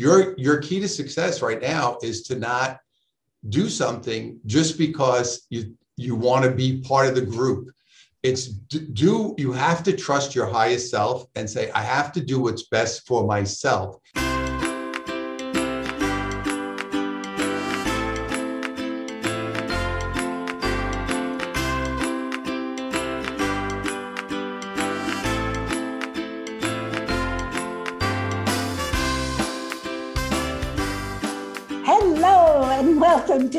your your key to success right now is to not do something just because you you want to be part of the group. It's do you have to trust your highest self and say i have to do what's best for myself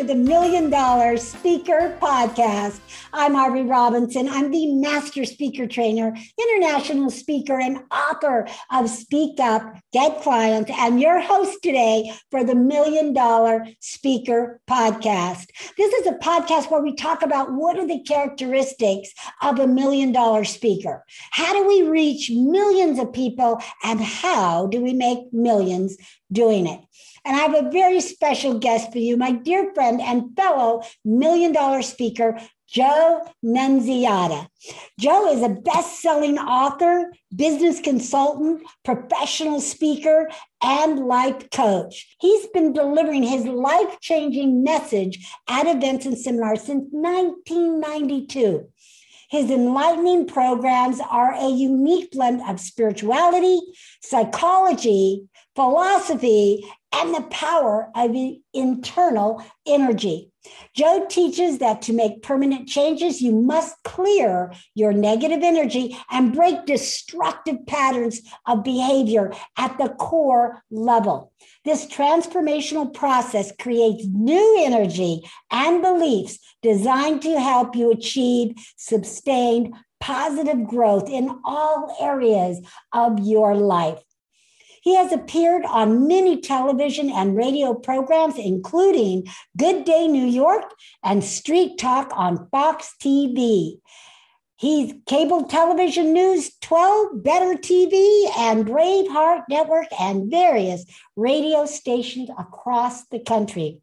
to the Million Dollar Speaker Podcast. I'm Arvee Robinson. I'm the master speaker trainer, international speaker, and author of Speak Up, Get Clients, and your host today for the Million Dollar Speaker Podcast. This is a podcast where we talk about what are the characteristics of a million dollar speaker? How do we reach millions of people, and how do we make millions doing it? And I have a very special guest for you, my dear friend and fellow million dollar speaker, Joe Nunziata. Joe is a best selling author, business consultant, professional speaker, and life coach. He's been delivering his life changing message at events and seminars since 1992. His enlightening programs are a unique blend of spirituality, psychology, philosophy, and the power of internal energy. Joe teaches that to make permanent changes, you must clear your negative energy and break destructive patterns of behavior at the core level. This transformational process creates new energy and beliefs designed to help you achieve sustained positive growth in all areas of your life. He has appeared on many television and radio programs, including Good Day New York and Street Talk on Fox TV. He's cable television news 12, Better TV, and Braveheart Network, and various radio stations across the country.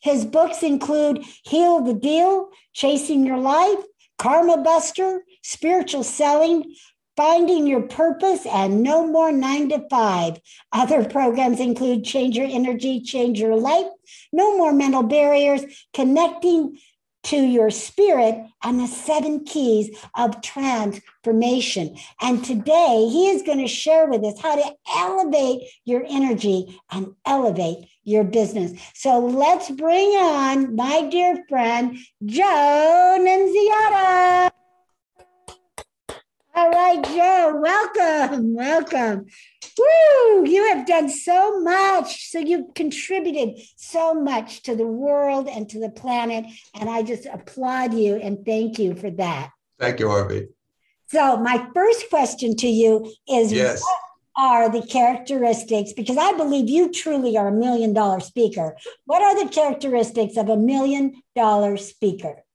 His books include Heal the Deal, Chasing Your Life, Karma Buster, Spiritual Selling, Finding Your Purpose, and No More Nine to Five. Other programs include Change Your Energy, Change Your Life, No More Mental Barriers, Connecting to Your Spirit, and the Seven Keys of Transformation. And today, he is going to share with us how to elevate your energy and elevate your business. So let's bring on my dear friend, Joe Nunziata. All right, Joe, welcome, welcome. Woo, you have done so much. So you've contributed so much to the world and to the planet. And I just applaud you and thank you for that. Thank you, Arvee. So, my first question to you is yes. what are the characteristics? Because I believe you truly are a million dollar speaker. What are the characteristics of a million dollar speaker?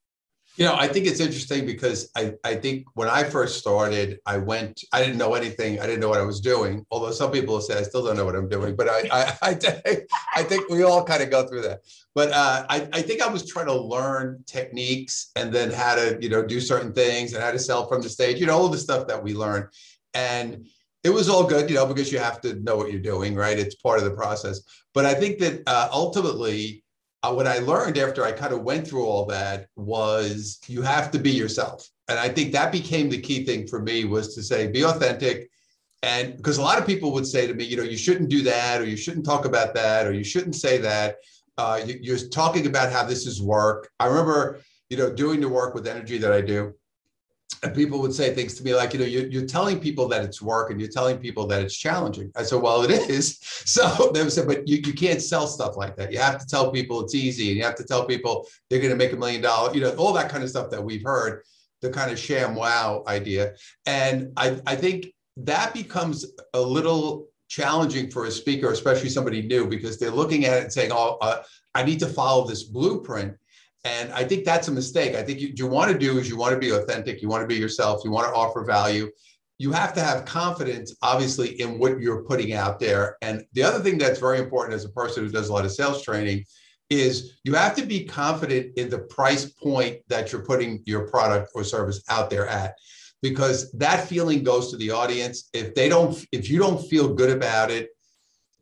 You know, I think it's interesting because I, I think when I first started, I went, I didn't know anything. I didn't know what I was doing. Although some people say I still don't know what I'm doing, but I, I, I, think, I think we all kind of go through that. But uh, I, I think I was trying to learn techniques and then how to, you know, do certain things and how to sell from the stage, you know, all the stuff that we learn. And it was all good, you know, because you have to know what you're doing, right? It's part of the process. But I think that uh, ultimately, uh, what I learned after I kind of went through all that was you have to be yourself. And I think that became the key thing for me was to say, be authentic. And because a lot of people would say to me, you know, you shouldn't do that, or you shouldn't talk about that, or you shouldn't say that. Uh, you, you're talking about how this is work. I remember, you know, doing the work with energy that I do and people would say things to me like, you know, you're, you're, telling people that it's work and you're telling people that it's challenging. I said, well, it is. So they would say, but you, you can't sell stuff like that. You have to tell people it's easy and you have to tell people they're going to make a million dollars, you know, all that kind of stuff that we've heard, the kind of ShamWow idea. And I, I think that becomes a little challenging for a speaker, especially somebody new, because they're looking at it and saying, oh, uh, I need to follow this blueprint and I think that's a mistake. I think you, you want to do is you want to be authentic, you want to be yourself, you want to offer value. You have to have confidence, obviously, in what you're putting out there. And the other thing that's very important as a person who does a lot of sales training is you have to be confident in the price point that you're putting your product or service out there at because that feeling goes to the audience if they don't if you don't feel good about it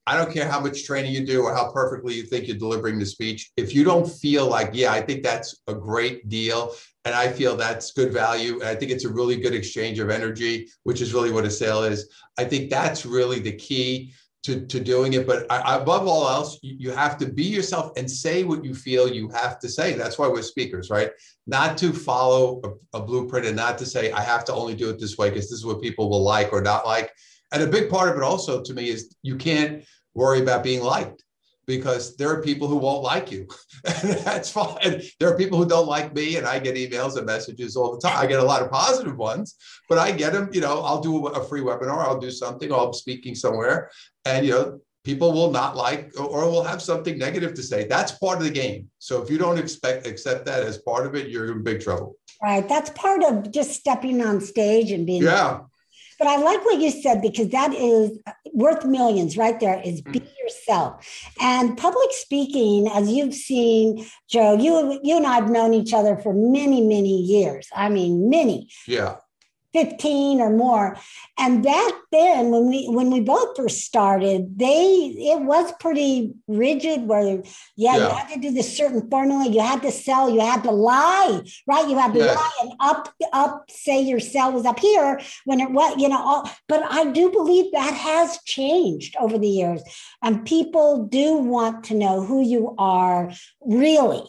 I don't care how much training you do or how perfectly you think you're delivering the speech. If you don't feel like, yeah, I think that's a great deal and I feel that's good value, and I think it's a really good exchange of energy, which is really what a sale is. I think that's really the key to, to doing it. But I, above all else, you, have to be yourself and say what you feel you have to say. That's why we're speakers, right? Not to follow a, a blueprint and not to say, I have to only do it this way because this is what people will like or not like. And a big part of it also to me is you can't worry about being liked because there are people who won't like you. and that's fine. There are people who don't like me, and I get emails and messages all the time. I get a lot of positive ones, but I get them. You know, I'll do a free webinar, I'll do something, or I'm speaking somewhere, and you know, people will not like or will have something negative to say. That's part of the game. So if you don't expect accept that as part of it, you're in big trouble. Right. That's part of just stepping on stage and being yeah. But I like what you said because that is worth millions right there is be mm. yourself. And public speaking, as you've seen, Joe, you you and I have known each other for many, many years. I mean, many. Yeah. 15 or more. And back then when we when we both first started they it was pretty rigid where yeah, yeah, you had to do this certain formula. You had to sell. You had to lie right? You had to yes. lie and up up say your sell was up here when it was you know all, but i do believe that has changed over the years. And people do want to know who you are really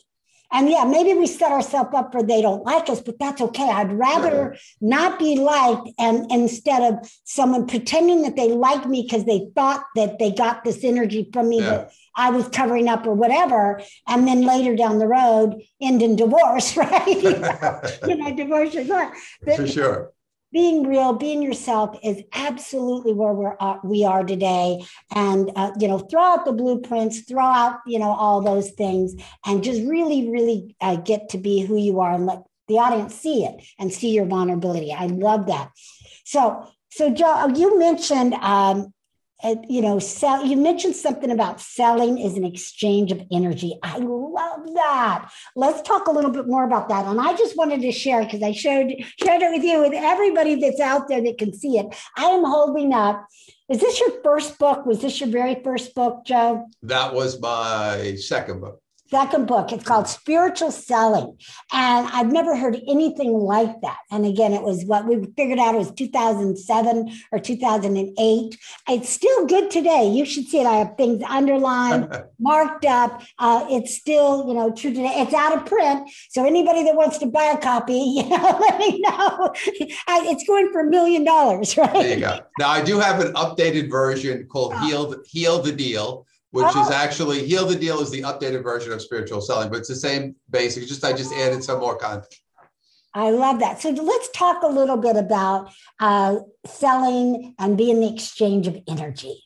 and yeah, maybe we set ourselves up for they don't like us, but that's okay. I'd rather not be liked and instead of someone pretending that they like me because they thought that they got this energy from me yeah. that I was covering up or whatever, and then later down the road end in divorce, right? you know, divorce is what. For sure being real, being yourself is absolutely where we're uh, we are today. And uh, you know, throw out the blueprints, throw out you know all those things, and just really, really uh, get to be who you are and let the audience see it and see your vulnerability. I love that. So, so Joe, you mentioned um, you know, sell, you mentioned something about selling is an exchange of energy. I love that. Let's talk a little bit more about that. And I just wanted to share because I showed shared it with you with everybody that's out there that can see it. I am holding up. Is this your first book? Was this your very first book, Joe? That was my second book second book. It's called Spiritual Selling. And I've never heard anything like that. And again, it was what we figured out it was 2007 or 2008. It's still good today. You should see it. I have things underlined, marked up. Uh, it's still, you know, true today. It's out of print. So anybody that wants to buy a copy, you know, let me know. It's going for a million dollars, right? There you go. Now I do have an updated version called oh. Heal, Heal the Deal which oh. is actually Heal the Deal is the updated version of spiritual selling, but it's the same basic. Just I just added some more content. I love that. So let's talk a little bit about uh, selling and being the exchange of energy.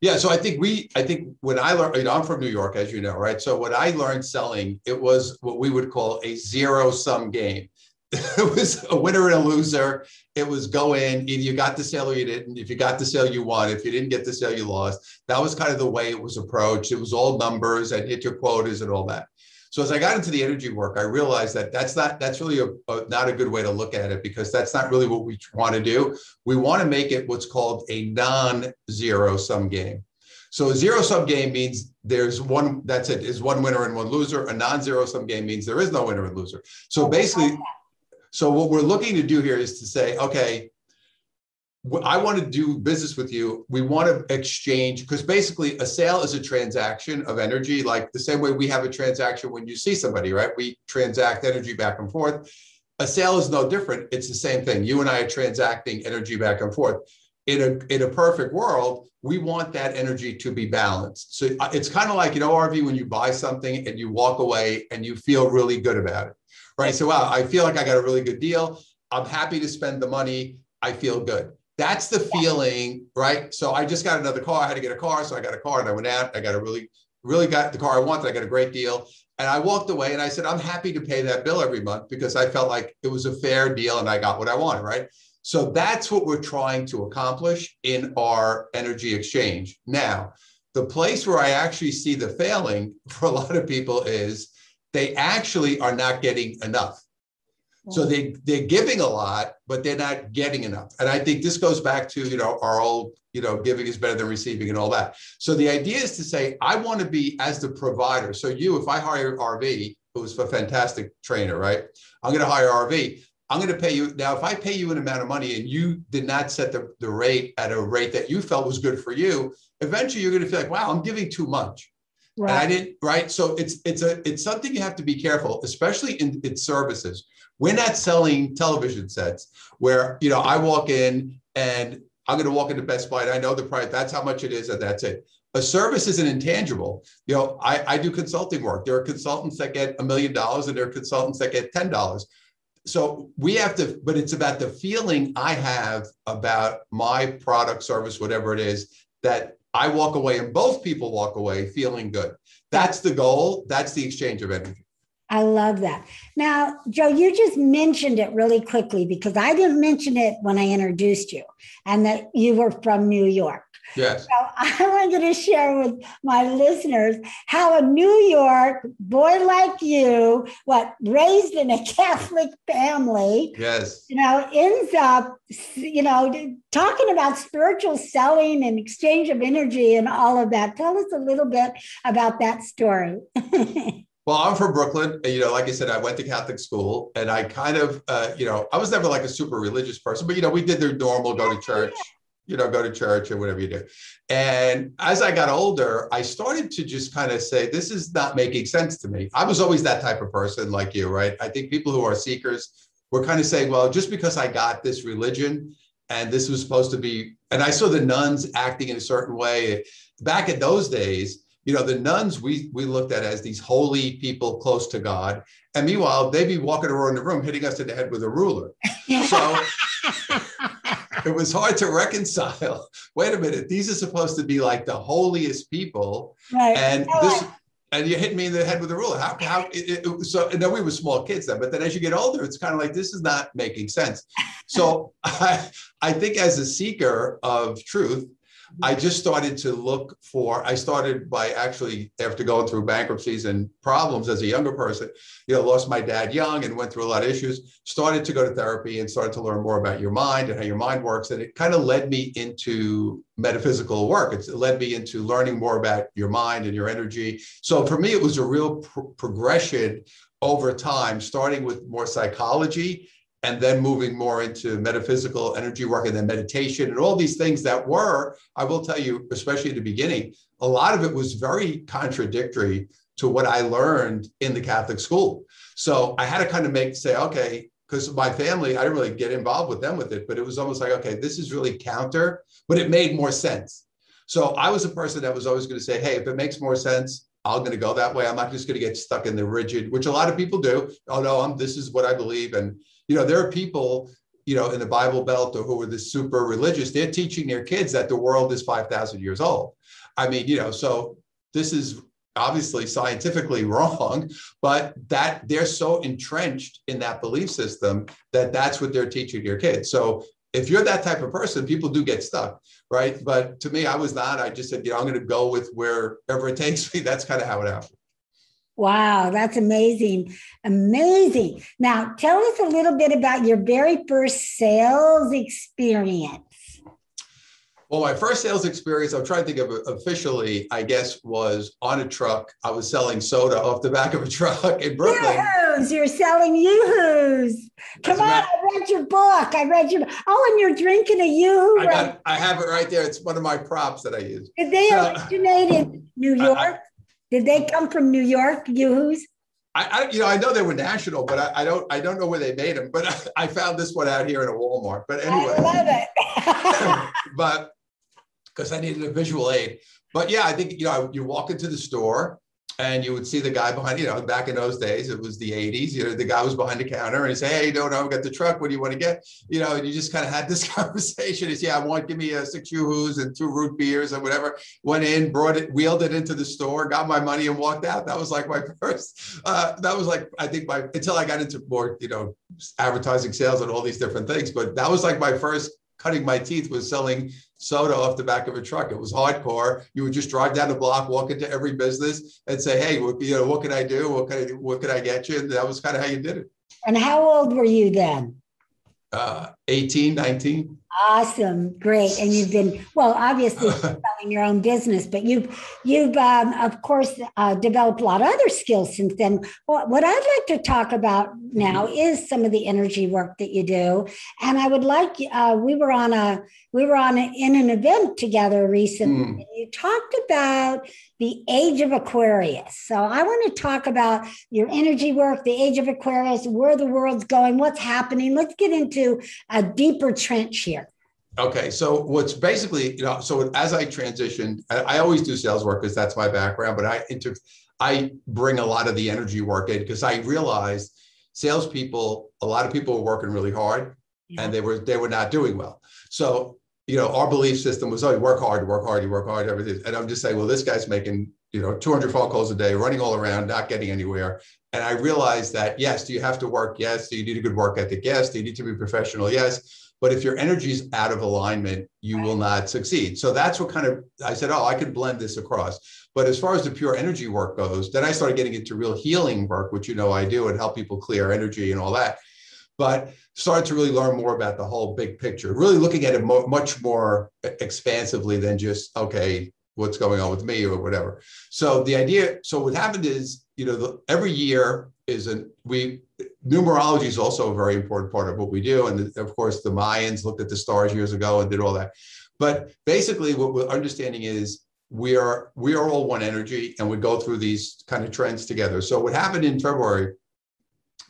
Yeah, so I think we, I think when I learned, you know, I'm from New York, as you know, right? So when I learned selling, it was what we would call a zero sum game. it was a winner and a loser. It was go in, either you got the sale or you didn't. If you got the sale, you won. If you didn't get the sale, you lost. That was kind of the way it was approached. It was all numbers and hit your quotas and all that. So as I got into the energy work, I realized that that's not that's really a, a, not a good way to look at it because that's not really what we want to do. We want to make it what's called a non-zero sum game. So a zero sum game means there's one that's it is one winner and one loser. A non-zero sum game means there is no winner and loser. So basically so what we're looking to do here is to say, okay, I want to do business with you. We want to exchange because basically a sale is a transaction of energy, like the same way we have a transaction when you see somebody, right? We transact energy back and forth. A sale is no different. It's the same thing. You and I are transacting energy back and forth. In a in a perfect world, we want that energy to be balanced. So uh, it's kind of like you know, Arvee, when you buy something and you walk away and you feel really good about it right? So, wow, I feel like I got a really good deal. I'm happy to spend the money. I feel good. That's the feeling, right? So I just got another car. I had to get a car. So I got a car and I went out. I got a really, really got the car I wanted. I got a great deal. And I walked away and I said, I'm happy to pay that bill every month because I felt like it was a fair deal and I got what I wanted, right? So that's what we're trying to accomplish in our energy exchange. Now, the place where I actually see the failing for a lot of people is they actually are not getting enough. So hmm. they they're giving a lot, but they're not getting enough. And I think this goes back to you know our old you know giving is better than receiving and all that. So the idea is to say I want to be as the provider. So you, if I hire Arvee, who's a fantastic trainer, right? I'm going to hire Arvee. I'm going to pay you now. If I pay you an amount of money and you did not set the, the rate at a rate that you felt was good for you, eventually you're going to feel like, wow, I'm giving too much. Right. And I didn't, right? So it's it's a it's something you have to be careful, especially in its services. We're not selling television sets where you know I walk in and I'm going to walk into Best Buy and I know the price. That's how much it is, and that's it. A service is an intangible. You know, I, I do consulting work. There are consultants that get a million dollars, and there are consultants that get ten dollars. So we have to, but it's about the feeling I have about my product, service, whatever it is, that I walk away and both people walk away feeling good. That's the goal. That's the exchange of energy. I love that. Now, Joe, you just mentioned it really quickly because I didn't mention it when I introduced you and that you were from New York. Yes. So I wanted to share with my listeners how a New York boy like you, what raised in a Catholic family, yes, you know, ends up, you know, talking about spiritual selling and exchange of energy and all of that. Tell us a little bit about that story. Well, I'm from Brooklyn. And, You know, like I said, I went to Catholic school and I kind of, uh, you know, I was never like a super religious person, but, you know, we did the normal go to church, you know, go to church or whatever you do. And as I got older, I started to just kind of say, this is not making sense to me. I was always that type of person like you, right? I think people who are seekers were kind of saying, well, just because I got this religion and this was supposed to be, and I saw the nuns acting in a certain way back in those days you know the nuns we we looked at as these holy people close to god and meanwhile they'd be walking around the room hitting us in the head with a ruler so it was hard to reconcile. Wait a minute these are supposed to be like the holiest people. Right. and this and you hit me in the head with a ruler. How how it, it, so and then we were small kids then but then as you get older it's kind of like this is not making sense. So i i think as a seeker of truth I just started to look for, I started by actually, after going through bankruptcies and problems as a younger person, you know, lost my dad young and went through a lot of issues, started to go to therapy and started to learn more about your mind and how your mind works. And it kind of led me into metaphysical work. It's, it led me into learning more about your mind and your energy. So for me, it was a real pr- progression over time, starting with more psychology and then moving more into metaphysical energy work and then meditation and all these things that were, I will tell you, especially at the beginning, a lot of it was very contradictory to what I learned in the Catholic school. So I had to kind of make say, okay, because my family, I didn't really get involved with them with it, but it was almost like, okay, this is really counter, but it made more sense. So I was a person that was always going to say, hey, if it makes more sense, I'm going to go that way. I'm not just going to get stuck in the rigid, which a lot of people do. Oh no, I'm this is what I believe, and you know, there are people, you know, in the Bible Belt who are the super religious, they're teaching their kids that the world is 5,000 years old. I mean, you know, so this is obviously scientifically wrong, but that they're so entrenched in that belief system that that's what they're teaching their kids. So if you're that type of person, people do get stuck, right? But to me, I was not. I just said, you know, I'm going to go with wherever it takes me. That's kind of how it happened. Wow, that's amazing. Amazing. Now, tell us a little bit about your very first sales experience. Well, my first sales experience, I'm trying to think of officially, I guess, was on a truck. I was selling soda off the back of a truck in Brooklyn. Yoo-hoos, you're selling yoo-hoos. Come on, I read your book. I read your Oh, and you're drinking a yoo-hoo. I, got, I have it right there. It's one of my props that I use. Did they so, originate in New York? I, I, did they uh, come from New York, Yoo-hoos? I, I, you know, I know they were national, but I, I, don't, I don't know where they made them. But I, I, found this one out here in a Walmart. But anyway, I love it. but because I needed a visual aid. But yeah, I think you know, you walk into the store and you would see the guy behind, you know, back in those days, it was the 80s, you know, the guy was behind the counter and he say, Hey, don't know, I've got the truck. What do you want to get? You know, and you just kind of had this conversation. He said, yeah, I want, give me a six yoo-hoos and two root beers or whatever. Went in, brought it, wheeled it into the store, got my money and walked out. That was like my first, uh, that was like, I think my, until I got into more, you know, advertising sales and all these different things, but that was like my first cutting my teeth was selling soda off the back of a truck. It was hardcore. You would just drive down the block, walk into every business, and say, "Hey, what, you know, what can I do? What can I what can I get you?" And that was kind of how you did it. And how old were you then? Uh, 18, 19. Awesome, great, and you've been well. Obviously, selling your own business, but you've you've um, of course uh, developed a lot of other skills since then. What, what I'd like to talk about now is some of the energy work that you do, and I would like uh, we were on a we were on a, in an event together recently. Mm. you talked about the age of Aquarius. So I want to talk about your energy work, the age of Aquarius, where the world's going, what's happening. Let's get into a deeper trench here. Okay, so what's basically, you know, so as I transitioned, I, I always do sales work because that's my background, but I inter, I bring a lot of the energy work in because I realized salespeople, a lot of people were working really hard yeah. and they were they were not doing well. So, you know, our belief system was, oh, you work hard, you work hard, you work hard, everything. And I'm just saying, well, this guy's making, you know, 200 phone calls a day, running all around, not getting anywhere. And I realized that, yes, do you have to work? Yes. Do you need a good work ethic? Yes. Do you need to be professional? Yes but if your energy is out of alignment, you will not succeed. So that's what kind of I said, oh, I could blend this across. But as far as the pure energy work goes, then I started getting into real healing work, which you know I do and help people clear energy and all that. But started to really learn more about the whole big picture, really looking at it mo- much more expansively than just, okay, what's going on with me or whatever. So the idea, so what happened is, you know, the, every year is a we numerology is also a very important part of what we do, and the, of course the Mayans looked at the stars years ago and did all that. But basically, what we're understanding is we are we are all one energy, and we go through these kind of trends together. So what happened in February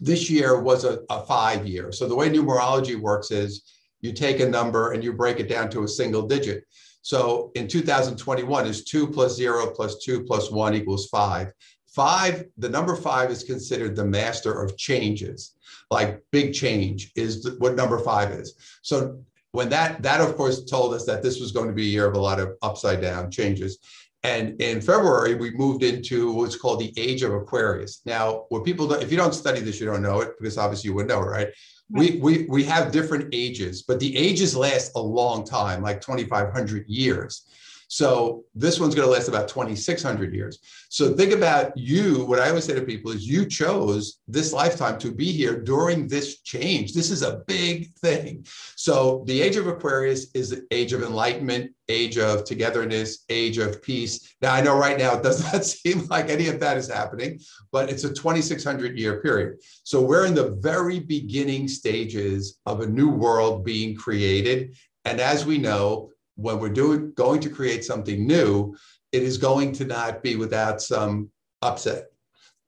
this year was a, a five year. So the way numerology works is you take a number and you break it down to a single digit. So in 2021 is two plus zero plus two plus one equals five. Five, the number five is considered the master of changes, like big change is what number five is. So when that, that of course told us that this was going to be a year of a lot of upside down changes. And in February, we moved into what's called the age of Aquarius. Now, what people if you don't study this, you don't know it because obviously you would know right? We, we, we have different ages, but the ages last a long time, like 2,500 years. So this one's going to last about 2,600 years. So think about you. What I always say to people is you chose this lifetime to be here during this change. This is a big thing. So the age of Aquarius is the age of enlightenment, age of togetherness, age of peace. Now, I know right now it does not seem like any of that is happening, but it's a 2,600 year period. So we're in the very beginning stages of a new world being created. And as we know, when we're doing going to create something new, it is going to not be without some upset.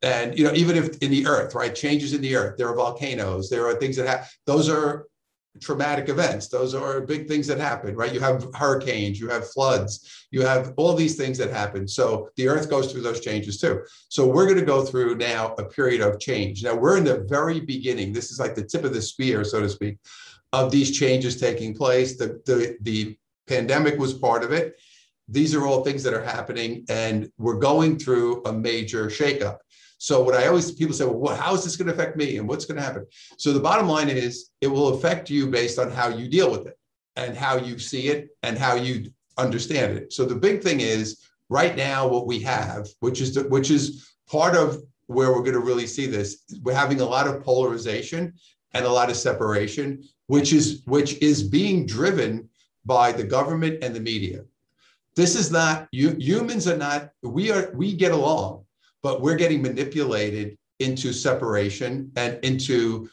And you know, even if in the earth, right, changes in the earth, there are volcanoes, there are things that happen. Those are traumatic events. Those are big things that happen, right? You have hurricanes, you have floods, you have all these things that happen. So the earth goes through those changes too. So we're going to go through now a period of change. Now we're in the very beginning. This is like the tip of the spear, so to speak, of these changes taking place. The the the pandemic was part of it. These are all things that are happening, and we're going through a major shakeup. So, what I always people say, well, how is this going to affect me, and what's going to happen? So, the bottom line is, it will affect you based on how you deal with it, and how you see it, and how you understand it. So, the big thing is right now what we have, which is the, which is part of where we're going to really see this. We're having a lot of polarization and a lot of separation, which is which is being driven by the government and the media. This is not you, humans are not we are we get along, but we're getting manipulated into separation and into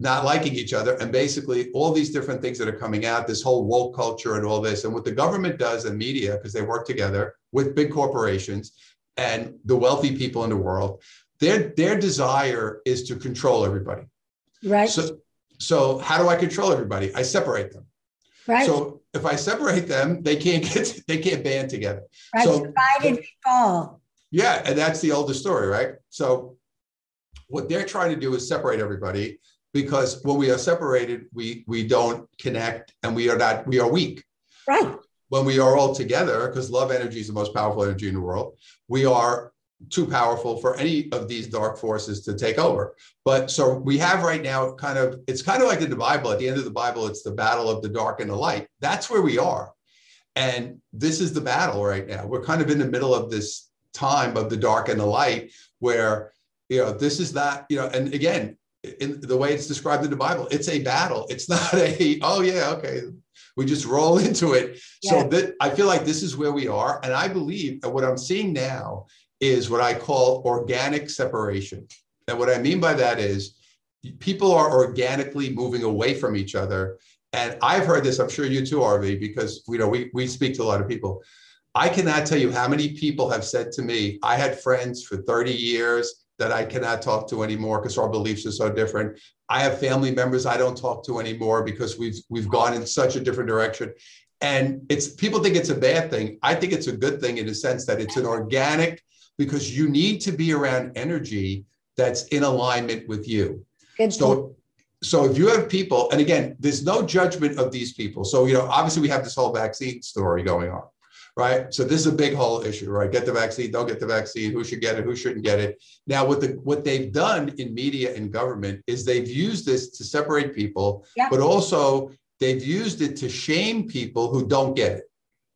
not liking each other and basically all these different things that are coming out this whole woke culture and all this. And what the government does and media because they work together with big corporations and the wealthy people in the world their their desire is to control everybody. Right. So so how do i control everybody? I separate them Right. So if I separate them, they can't get they can't band together. Right. So divided fall. Yeah, and that's the oldest story, right? So what they're trying to do is separate everybody because when we are separated, we we don't connect and we are not we are weak. Right. When we are all together, because love energy is the most powerful energy in the world, we are too powerful for any of these dark forces to take over. But so we have right now kind of, it's kind of like in the Bible. At the end of the Bible, it's the battle of the dark and the light. That's where we are. And this is the battle right now. We're kind of in the middle of this time of the dark and the light where, you know, this is that, you know, and again, in the way it's described in the Bible. It's a battle. It's not a, oh, yeah, okay. We just roll into it. Yeah. So that I feel like this is where we are. And I believe that what I'm seeing now is what I call organic separation. And what I mean by that is people are organically moving away from each other. And I've heard this, I'm sure you too, Arvee, because you know we, we speak to a lot of people. I cannot tell you how many people have said to me, I had friends for 30 years that I cannot talk to anymore because our beliefs are so different. I have family members I don't talk to anymore because we've we've gone in such a different direction. And it's people think it's a bad thing. I think it's a good thing in the sense that it's an organic because you need to be around energy that's in alignment with you. Good so, so if you have people, and again, there's no judgment of these people. So, you know, obviously we have this whole vaccine story going on, right? So this is a big whole issue, right? Get the vaccine, don't get the vaccine, who should get it, who shouldn't get it. Now, what the what they've done in media and government is they've used this to separate people, yeah. but also they've used it to shame people who don't get it,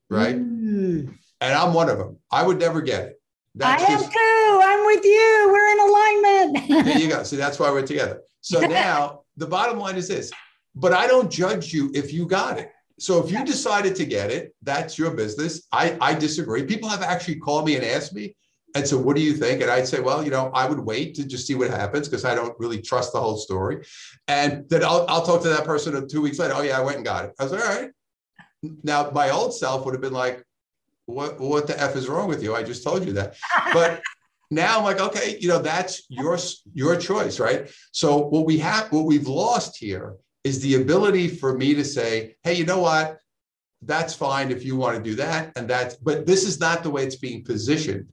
right? Mm. And I'm one of them. I would never get it. That's I am just, too. I'm with you. We're in alignment. there you go. See, that's why we're together. So now the bottom line is this, but I don't judge you if you got it. So if you decided to get it, that's your business. I, I disagree. People have actually called me and asked me, and so what do you think? And I'd say, well, you know, I would wait to just see what happens because I don't really trust the whole story. And then I'll, I'll talk to that person two weeks later. Oh, yeah, I went and got it. I was like, all right. Now, my old self would have been like, what what the f is wrong with you? I just told you that. But now I'm like, okay, you know, that's your your choice, right? So what we have, what we've lost here is the ability for me to say, hey, you know what? That's fine if you want to do that, and that's. But this is not the way it's being positioned,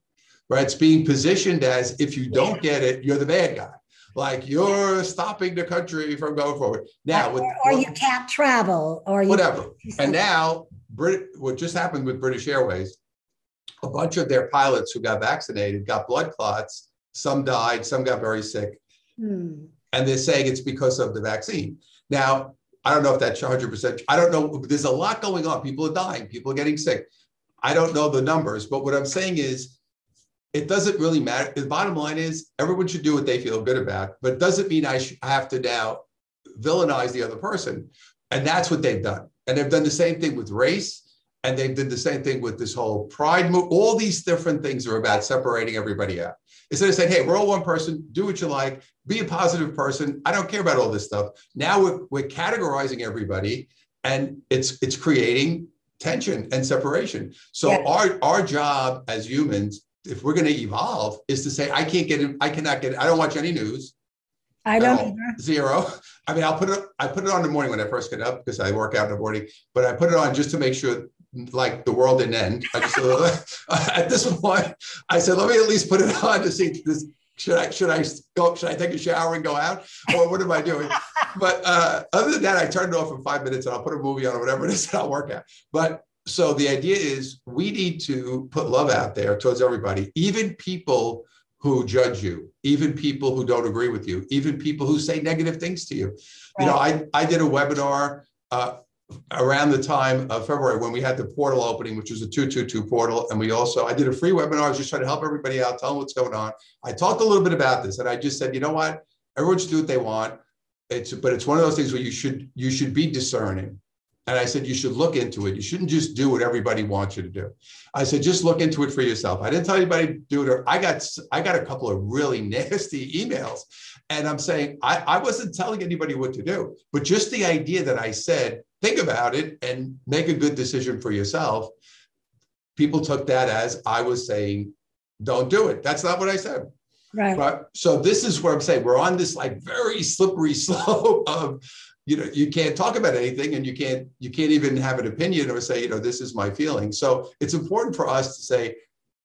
right? It's being positioned as if you don't get it, you're the bad guy like you're stopping the country from going forward. Now, with, or, you can't travel, or whatever. And now Brit, what just happened with British Airways, a bunch of their pilots who got vaccinated got blood clots. Some died, some got very sick. Hmm. And they're saying it's because of the vaccine. Now, I don't know if that's 100%. I don't know. There's a lot going on. People are dying, people are getting sick. I don't know the numbers, but what I'm saying is it doesn't really matter. The bottom line is everyone should do what they feel good about, but it doesn't mean I have to now villainize the other person. And that's what they've done. And they've done the same thing with race. And they've done the same thing with this whole pride move. All these different things are about separating everybody out. Instead of saying, hey, we're all one person, do what you like, be a positive person. I don't care about all this stuff. Now we're, we're categorizing everybody and it's it's creating tension and separation. So yeah. our, our job as humans, if we're going to evolve, is to say, I can't get it, I cannot get I don't watch any news. I don't zero. I mean, I'll put it. I put it on in the morning when I first get up because I work out in the morning. But I put it on just to make sure, like the world didn't end. I just at this point, I said, let me at least put it on to see this. Should I should I go? Should I take a shower and go out, or what am I doing? but uh, other than that, I turn it off in five minutes and I'll put a movie on or whatever it is, and I'll work out. But so the idea is we need to put love out there towards everybody, even people who judge you, even people who don't agree with you, even people who say negative things to you. Right. You know, I, I did a webinar uh, around the time of February when we had the portal opening, which was a 222 portal. And we also, I did a free webinar. I was just trying to help everybody out, tell them what's going on. I talked a little bit about this and I just said, you know what? Everyone should do what they want. It's, but it's one of those things where you should, you should be discerning. And I said, you should look into it. You shouldn't just do what everybody wants you to do. I said, just look into it for yourself. I didn't tell anybody to do it. Or I got, I got a couple of really nasty emails. And I'm saying, I, I wasn't telling anybody what to do, but just the idea that I said, think about it and make a good decision for yourself. People took that as I was saying, don't do it. That's not what I said. Right. But, so this is where I'm saying we're on this like very slippery slope of you know you can't talk about anything and you can't you can't even have an opinion or say you know this is my feeling. So it's important for us to say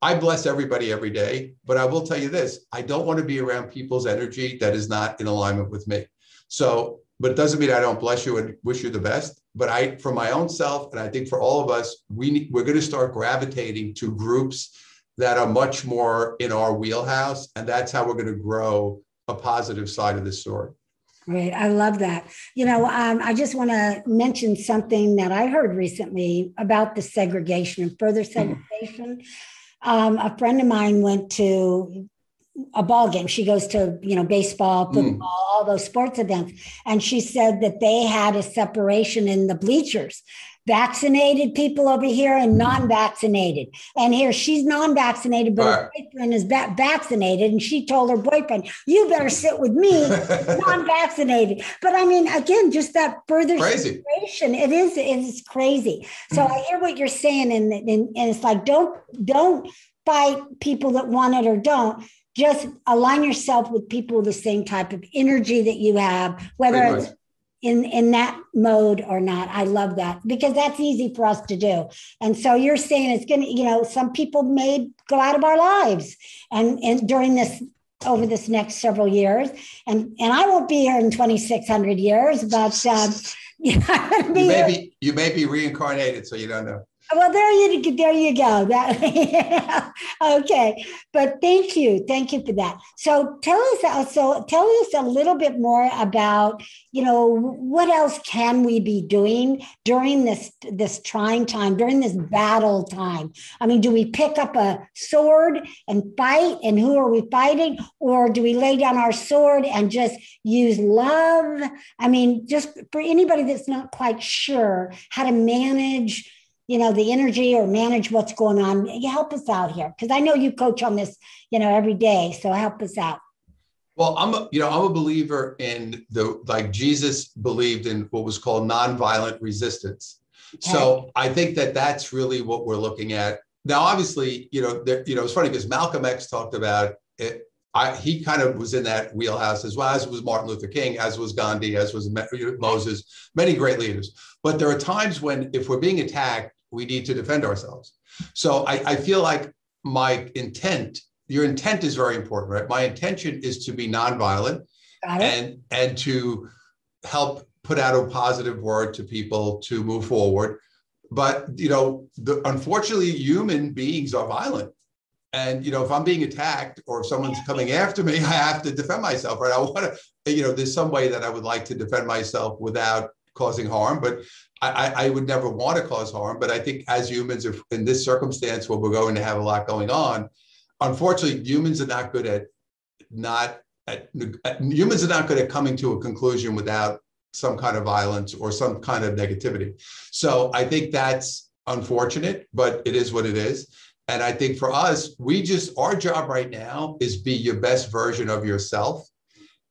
i bless everybody every day but i will tell you this i don't want to be around people's energy that is not in alignment with me. So but it doesn't mean i don't bless you and wish you the best but i for my own self and i think for all of us we need, we're going to start gravitating to groups that are much more in our wheelhouse and that's how we're going to grow a positive side of the story Great. I love that. You know, um, I just want to mention something that I heard recently about the segregation and further mm-hmm. segregation. Um, a friend of mine went to a ball game. She goes to, you know, baseball, football, mm. all those sports events. And she said that they had a separation in the bleachers vaccinated people over here and non-vaccinated. And here she's non-vaccinated, but right. her boyfriend is va- vaccinated. And she told her boyfriend, "You better sit with me, non-vaccinated." But I mean, again, just that further crazy. separation. It is. It is crazy. So mm. I hear what you're saying, and, and and it's like don't don't fight people that want it or don't just align yourself with people with the same type of energy that you have, whether it's in in that mode or not. I love that because that's easy for us to do. And so you're saying it's going to, you know, some people may go out of our lives and and during this over this next several years and and I won't be here in 2600 years but um, you, may be, you may be reincarnated so you don't know well, there you there you go. That okay, but thank you, thank you for that. So tell us also tell us a little bit more about you know what else can we be doing during this this trying time during this battle time. I mean, do we pick up a sword and fight, and who are we fighting, or do we lay down our sword and just use love? I mean, just for anybody that's not quite sure how to manage you know the energy or manage what's going on. You help us out here. Because i know you coach on this you know every day so help us out. Well i'm a you know i'm a believer in the like jesus believed in what was called nonviolent resistance. Okay. so i think that that's really what we're looking at. Now obviously you know there, you know it's funny because malcolm x talked about it I, he kind of was in that wheelhouse as well as was Martin Luther King, as was Gandhi, as was Moses, many great leaders. But there are times when, if we're being attacked, we need to defend ourselves. So I, I feel like my intent, your intent is very important, right? My intention is to be nonviolent and and to help put out a positive word to people to move forward. But you know, the, unfortunately, human beings are violent. And you know, if I'm being attacked or if someone's coming after me, I have to defend myself, right? I want to, you know, there's some way that I would like to defend myself without causing harm. But I, I, would never want to cause harm, but I think as humans, if in this circumstance where we're going to have a lot going on, unfortunately, humans are not good at not at, humans are not good at coming to a conclusion without some kind of violence or some kind of negativity. So I think that's unfortunate, but it is what it is. And I think for us, we just our job right now is be your best version of yourself.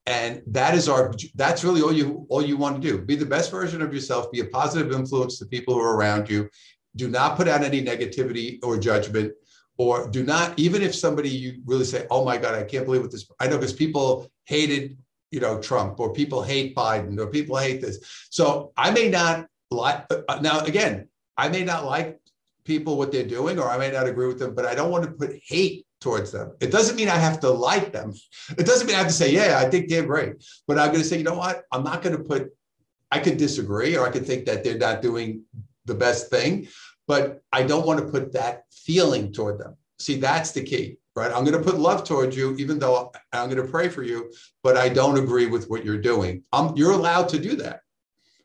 And that is our that's really all you all you want to do. Be the best version of yourself be a positive influence to people who are around you. Do not put out any negativity or judgment or do not even if somebody you really say oh my god i can't believe what this i know because people hated you know trump or people hate biden or people hate this. So i may not like uh, now again i may not like people what they're doing or i may not agree with them but i don't want to put hate towards them. It doesn't mean I have to like them. It doesn't mean I have to say, yeah, I think they're great. But I'm going to say, you know what? I'm not going to put, I could disagree or I could think that they're not doing the best thing, but I don't want to put that feeling toward them. See, that's the key, right? I'm going to put love towards you, even though I'm going to pray for you, but I don't agree with what you're doing. I'm, you're allowed to do that.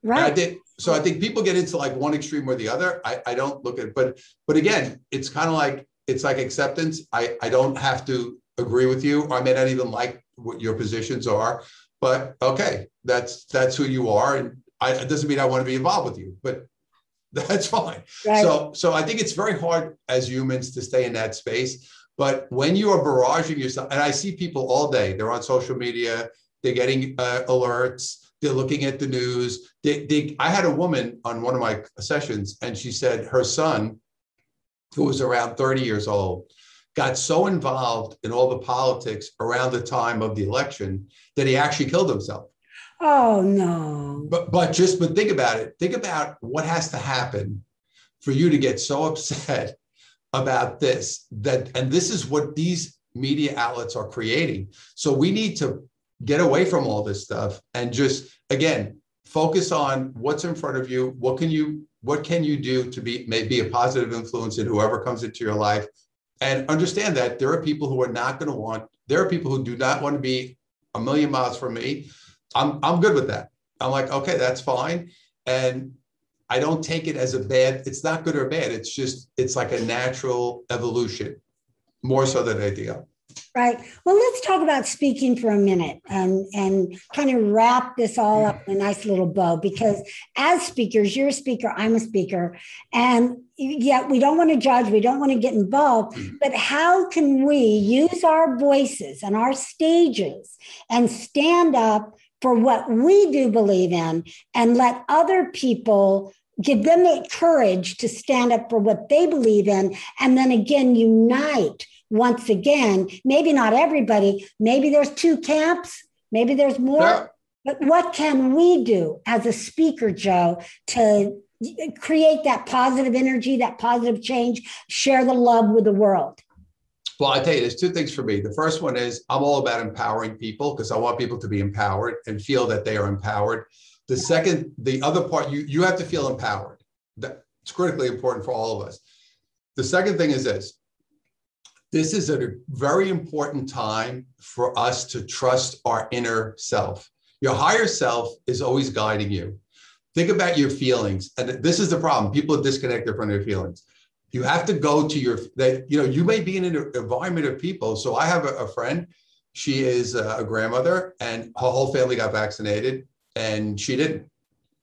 Right. I think, so I think people get into like one extreme or the other. I, I don't look at it, but but again, it's kind of like it's like acceptance. I, I don't have to agree with you, or I may not even like what your positions are, but okay, that's that's who you are, and I, it doesn't mean I want to be involved with you, but that's fine. Right. So so I think it's very hard as humans to stay in that space. But when you are barraging yourself, and I see people all day, they're on social media, they're getting uh, alerts, they're looking at the news. They, they, I had a woman on one of my sessions, and she said her son who was around 30 years old, got so involved in all the politics around the time of the election that he actually killed himself. Oh no. But but just but think about it. Think about what has to happen for you to get so upset about this that and this is what these media outlets are creating. So we need to get away from all this stuff and just again focus on what's in front of you. What can you what can you do to be maybe a positive influence in whoever comes into your life? And understand that there are people who are not going to want there are people who do not want to be a million miles from me. I'm i'm good with that. I'm like okay that's fine. And i don't take it as a bad it's not good or bad. It's just it's like a natural evolution more so than anything else Right. Well, let's talk about speaking for a minute and, and kind of wrap this all up in a nice little bow because as speakers, you're a speaker, I'm a speaker, and yet we don't want to judge, we don't want to get involved. Mm-hmm. But how can we use our voices and our stages and stand up for what we do believe in and let other people give them the courage to stand up for what they believe in and then again unite once again maybe not everybody maybe there's two camps maybe there's more yeah. but what can we do as a speaker joe to create that positive energy that positive change share the love with the world well, I tell you, there's two things for me. The first one is I'm all about empowering people because I want people to be empowered and feel that they are empowered. The second, the other part, you you have to feel empowered. That's critically important for all of us. The second thing is this. This is a very important time for us to trust our inner self. Your higher self is always guiding you. Think about your feelings. And this is the problem. People disconnect from their feelings you have to go to your that you know you may be in an environment of people so i have a, a friend she is a grandmother and her whole family got vaccinated and she didn't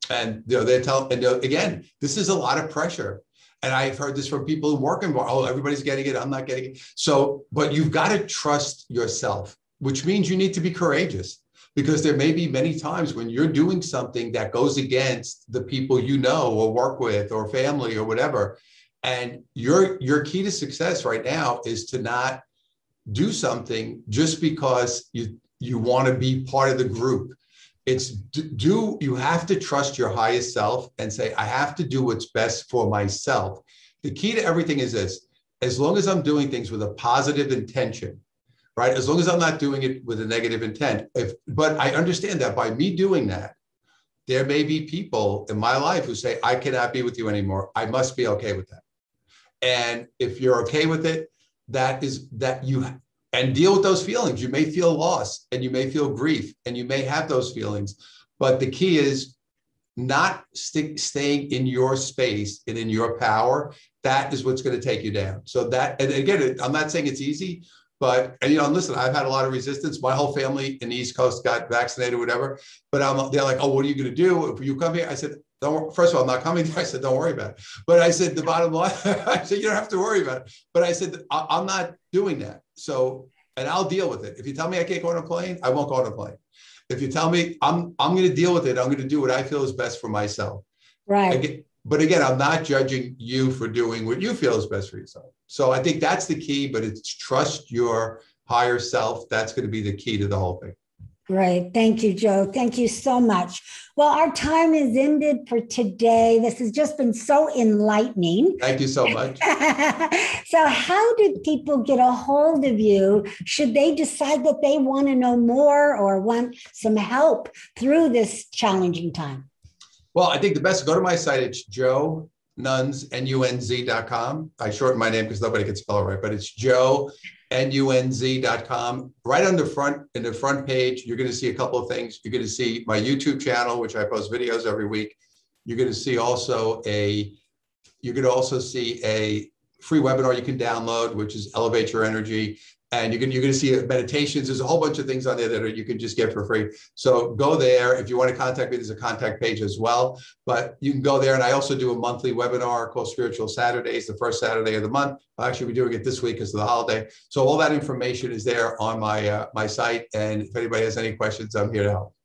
and you know they tell and again this is a lot of pressure and i've heard this from people who work in oh everybody's getting it i'm not getting it. So but you've got to trust yourself which means you need to be courageous. Because there may be many times when you're doing something that goes against the people you know or work with or family or whatever. And your your key to success right now is to not do something just because you you want to be part of the group. It's do you have to trust your highest self and say I have to do what's best for myself. The key to everything is this: as long as I'm doing things with a positive intention, right? As long as I'm not doing it with a negative intent. If but I understand that by me doing that, there may be people in my life who say I cannot be with you anymore. I must be okay with that. And if you're okay with it, that is that you and deal with those feelings. You may feel loss and you may feel grief and you may have those feelings. But the key is not stick, staying in your space and in your power. That is what's going to take you down. So that, and again, I'm not saying it's easy, but and, you know, listen, I've had a lot of resistance. My whole family in the East Coast got vaccinated, whatever. But I'm, they're like, "Oh, what are you going to do if you come here?" I said, don't, first of all, I'm not coming I said, don't worry about it. But I said, the bottom line, I said, you don't have to worry about it. But I said, I'm not doing that. So, and I'll deal with it. If you tell me I can't go on a plane, I won't go on a plane. If you tell me I'm, I'm going to deal with it, I'm going to do what I feel is best for myself. Right. Again, but again, I'm not judging you for doing what you feel is best for yourself. So I think that's the key, but it's trust your higher self. That's going to be the key to the whole thing. Great. Thank you, Joe. Thank you so much. Well, our time is ended for today. This has just been so enlightening. Thank you so much. so, how do people get a hold of you should they decide that they want to know more or want some help through this challenging time? Well, I think the best go to my site. It's Joe Nunz, N-U-N-Z.com. I shorten my name because nobody can spell it right, but it's Joe nunz.com. Right on the front, in the front page, you're going to see a couple of things. You're going to see my YouTube channel, which I post videos every week. You're going to see also a, you're going to also see a free webinar you can download, which is Elevate Your Energy and you can you're going to see meditations. There's a whole bunch of things on there that are, you can just get for free. So go there if you want to contact me. There's a contact page as well, but you can go there. And I also do a monthly webinar called Spiritual Saturdays, the first Saturday of the month. I'll actually be doing it this week because of the holiday. So all that information is there on my uh, my site. And if anybody has any questions, I'm here to help.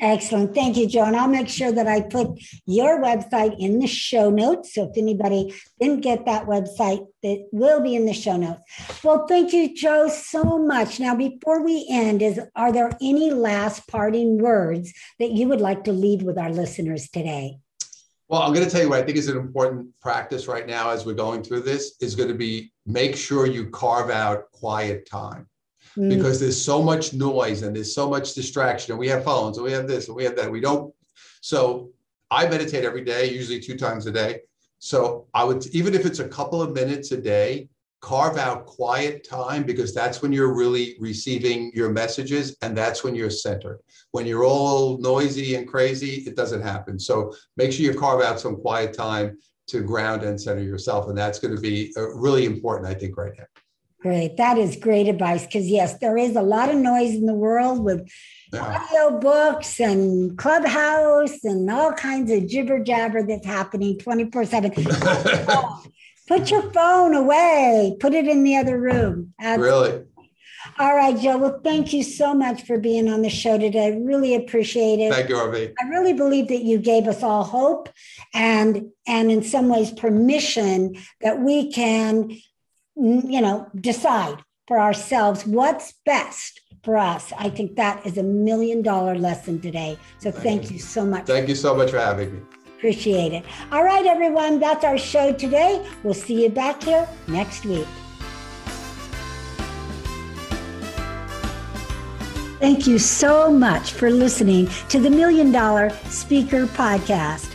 Excellent. Thank you, Joe. And I'll make sure that I put your website in the show notes. So if anybody didn't get that website, it will be in the show notes. Well, thank you, Joe, so much. Now, before we end, is are there any last parting words that you would like to leave with our listeners today? Well, I'm going to tell you what I think is an important practice right now as we're going through this is going to be make sure you carve out quiet time mm. because there's so much noise and there's so much distraction. And we have phones and we have this and we have that. We don't. So I meditate every day, usually two times a day. So I would, even if it's a couple of minutes a day, carve out quiet time because that's when you're really receiving your messages and that's when you're centered. When you're all noisy and crazy, it doesn't happen. So make sure you carve out some quiet time to ground and center yourself. And that's going to be uh, really important, I think, right now. Great. That is great advice because, yes, there is a lot of noise in the world with yeah. audio books and clubhouse and all kinds of jibber jabber that's happening 24 7. Put your phone away, put it in the other room. Really? All right, Joe. Well, thank you so much for being on the show today. I really appreciate it. Thank you, Arvee. I really believe that you gave us all hope and and in some ways permission that we can you know, decide for ourselves what's best for us. I think that is a million dollar lesson today. So thank, thank you so much. Thank you so much for having me. Appreciate it. All right, everyone, that's our show today. We'll see you back here next week. Thank you so much for listening to the Million Dollar Speaker Podcast